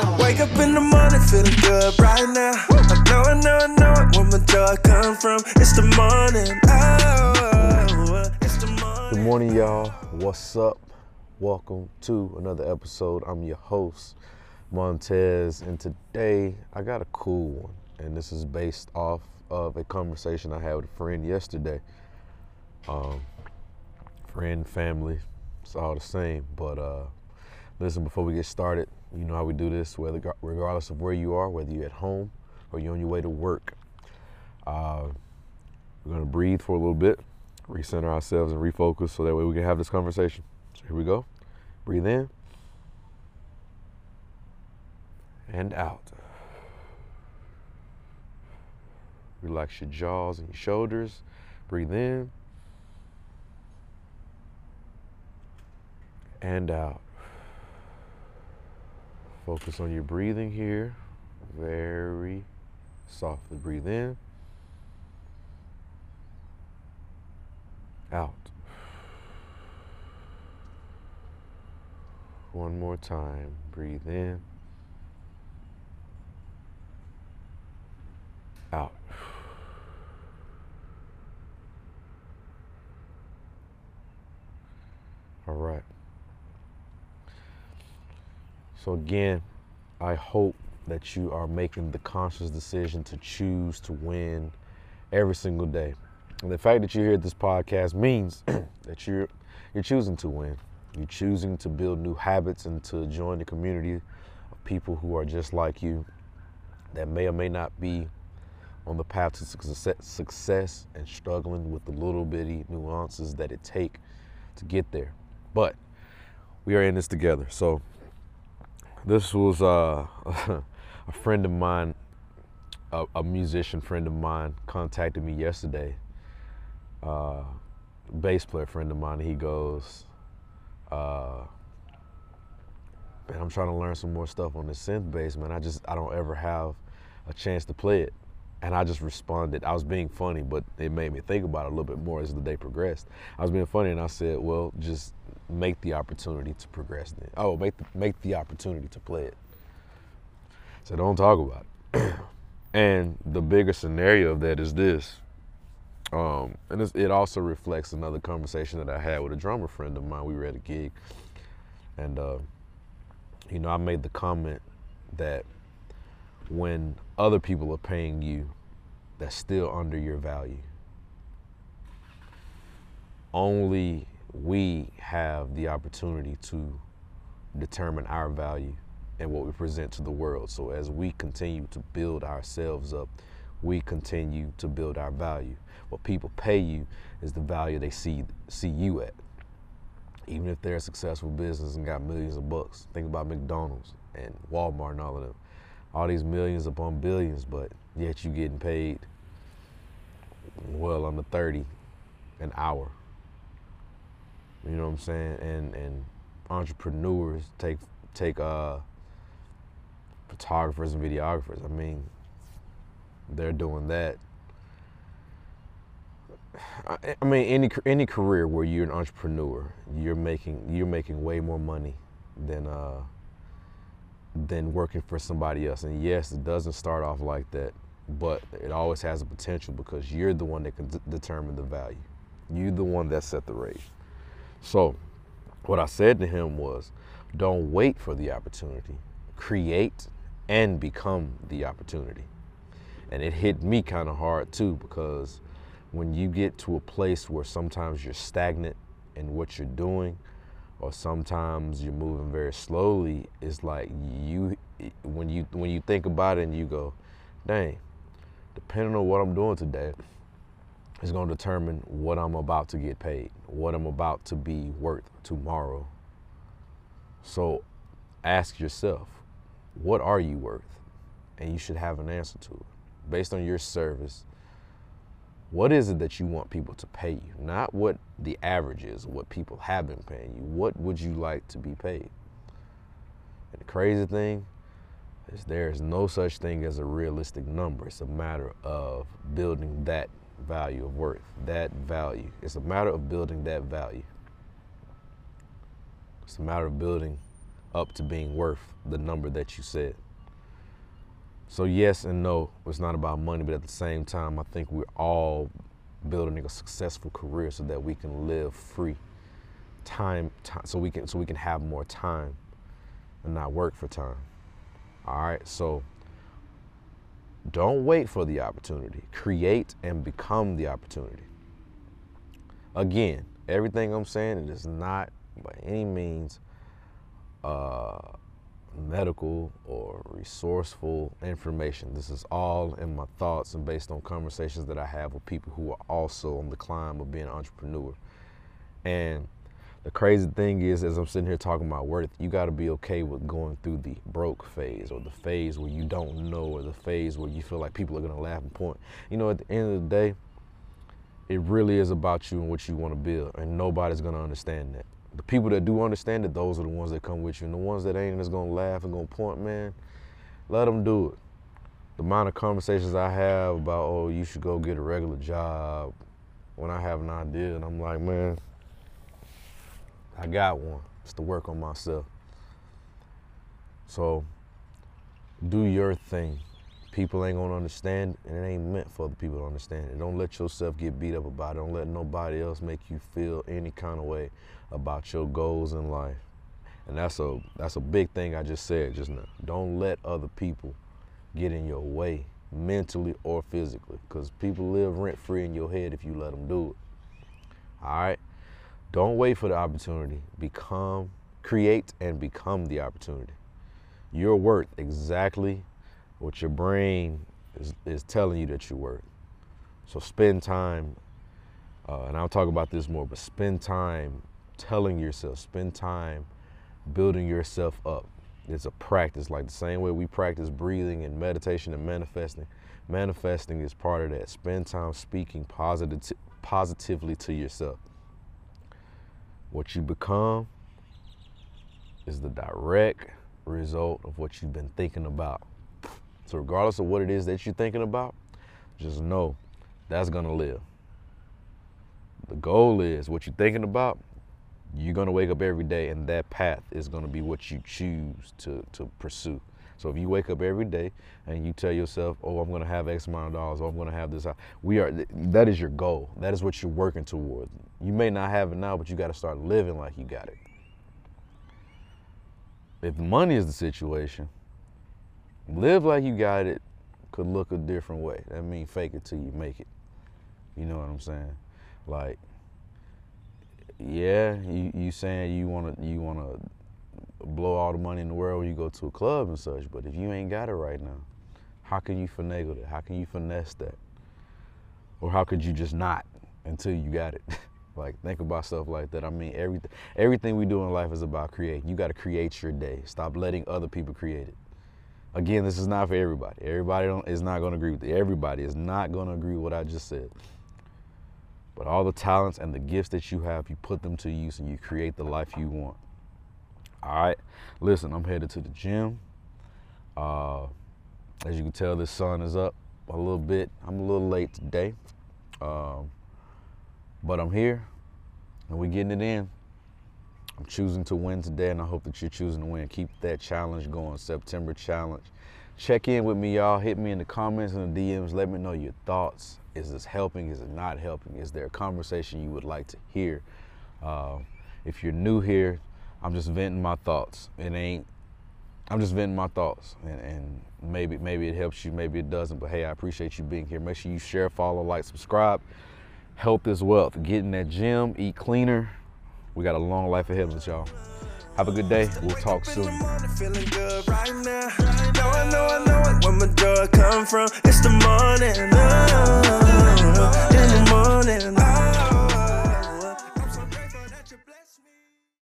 Wake up in the morning feeling good right now. I know, I know, I know it. Where my joy come from. It's the morning. Oh, it's the morning. Good morning, y'all. What's up? Welcome to another episode. I'm your host, Montez, and today I got a cool one. And this is based off of a conversation I had with a friend yesterday. Um, friend, family, it's all the same. But uh, listen, before we get started, you know how we do this, whether regardless of where you are, whether you're at home or you're on your way to work. Uh, we're gonna breathe for a little bit, recenter ourselves, and refocus so that way we can have this conversation. So here we go. Breathe in and out. Relax your jaws and your shoulders. Breathe in and out. Focus on your breathing here. Very softly breathe in. Out. One more time. Breathe in. Out. All right. So, again, I hope that you are making the conscious decision to choose to win every single day. And the fact that you hear this podcast means that you're you're choosing to win. You're choosing to build new habits and to join the community of people who are just like you that may or may not be on the path to success and struggling with the little bitty nuances that it take to get there. But we are in this together. So this was uh, a friend of mine, a, a, musician friend of mine, contacted me yesterday. Uh, bass player friend of mine. He goes, uh, "Man, I'm trying to learn some more stuff on the synth bass, man. I just I don't ever have a chance to play it." And I just responded. I was being funny, but it made me think about it a little bit more as the day progressed. I was being funny, and I said, "Well, just make the opportunity to progress then. Oh, make the, make the opportunity to play it. So don't talk about it. and the bigger scenario of that is this. Um, and it also reflects another conversation that I had with a drummer friend of mine. We were at a gig, and uh, you know, I made the comment that when other people are paying you, that's still under your value. Only we have the opportunity to determine our value and what we present to the world. So as we continue to build ourselves up, we continue to build our value. What people pay you is the value they see see you at. Even if they're a successful business and got millions of bucks. Think about McDonald's and Walmart and all of them. All these millions upon billions, but yet you getting paid well under 30 an hour you know what I'm saying? And and entrepreneurs take take uh, photographers and videographers. I mean, they're doing that. I, I mean, any any career where you're an entrepreneur, you're making you're making way more money than uh, than working for somebody else. And yes, it doesn't start off like that, but it always has a potential because you're the one that can d- determine the value. You're the one that set the rate. So, what I said to him was, don't wait for the opportunity. Create and become the opportunity. And it hit me kind of hard too because when you get to a place where sometimes you're stagnant in what you're doing or sometimes you're moving very slowly, it's like you when you when you think about it and you go, dang, depending on what I'm doing today, is going to determine what I'm about to get paid, what I'm about to be worth tomorrow. So ask yourself, what are you worth? And you should have an answer to it. Based on your service, what is it that you want people to pay you? Not what the average is, what people have been paying you. What would you like to be paid? And the crazy thing is there is no such thing as a realistic number. It's a matter of building that value of worth, that value. It's a matter of building that value. It's a matter of building up to being worth the number that you said. So yes and no, it's not about money, but at the same time, I think we're all building a successful career so that we can live free time, time so we can so we can have more time and not work for time. All right, so don't wait for the opportunity. Create and become the opportunity. Again, everything I'm saying it is not by any means uh, medical or resourceful information. This is all in my thoughts and based on conversations that I have with people who are also on the climb of being an entrepreneur. And the crazy thing is, as I'm sitting here talking about worth, you got to be okay with going through the broke phase or the phase where you don't know or the phase where you feel like people are going to laugh and point. You know, at the end of the day, it really is about you and what you want to build, and nobody's going to understand that. The people that do understand it, those are the ones that come with you, and the ones that ain't just going to laugh and going to point, man, let them do it. The amount of conversations I have about, oh, you should go get a regular job when I have an idea, and I'm like, man, I got one. It's to work on myself. So do your thing. People ain't gonna understand, and it ain't meant for the people to understand it. Don't let yourself get beat up about it. Don't let nobody else make you feel any kind of way about your goals in life. And that's a that's a big thing I just said just now. Don't let other people get in your way mentally or physically because people live rent free in your head if you let them do it. All right? Don't wait for the opportunity. Become, create, and become the opportunity. You're worth exactly what your brain is, is telling you that you're worth. So spend time, uh, and I'll talk about this more, but spend time telling yourself, spend time building yourself up. It's a practice, like the same way we practice breathing and meditation and manifesting. Manifesting is part of that. Spend time speaking positive, positively to yourself. What you become is the direct result of what you've been thinking about. So, regardless of what it is that you're thinking about, just know that's to live. The goal is what you're thinking about, you're to wake up every day, and that path is to be what you choose to, to pursue. So if you wake up every day and you tell yourself, "Oh, I'm going to have X amount of dollars. Oh, I'm going to have this," we are. That is your goal. That is what you're working toward. You may not have it now, but you got to start living like you got it. If money is the situation, live like you got it could look a different way. That means fake it till you make it. You know what I'm saying? Like, yeah, you you saying you wanna you wanna blow all the money in the world when you go to a club and such. But if you ain't got it right now, how can you finagle that? How can you finesse that? Or how could you just not until you got it? like think about stuff like that. I mean, everything everything we do in life is about creating. You got to create your day. Stop letting other people create it. Again, this is not for everybody. Everybody is not going to agree with it. Everybody is not going to agree with what I just said. But all the talents and the gifts that you have, you put them to use and you create the life you want. All right, listen, I'm headed to the gym. Uh, as you can tell, the sun is up a little bit. I'm a little late today, um, but I'm here and we're getting it in. I'm choosing to win today, and I hope that you're choosing to win. Keep that challenge going, September challenge. Check in with me, y'all. Hit me in the comments and the DMs. Let me know your thoughts. Is this helping? Is it not helping? Is there a conversation you would like to hear? Uh, if you're new here, I'm just venting my thoughts. It ain't. I'm just venting my thoughts, and, and maybe maybe it helps you, maybe it doesn't. But hey, I appreciate you being here. Make sure you share, follow, like, subscribe health is wealth. Get in that gym, eat cleaner. We got a long life ahead of us, y'all. Have a good day. We'll talk soon. It's the morning, oh, in the morning.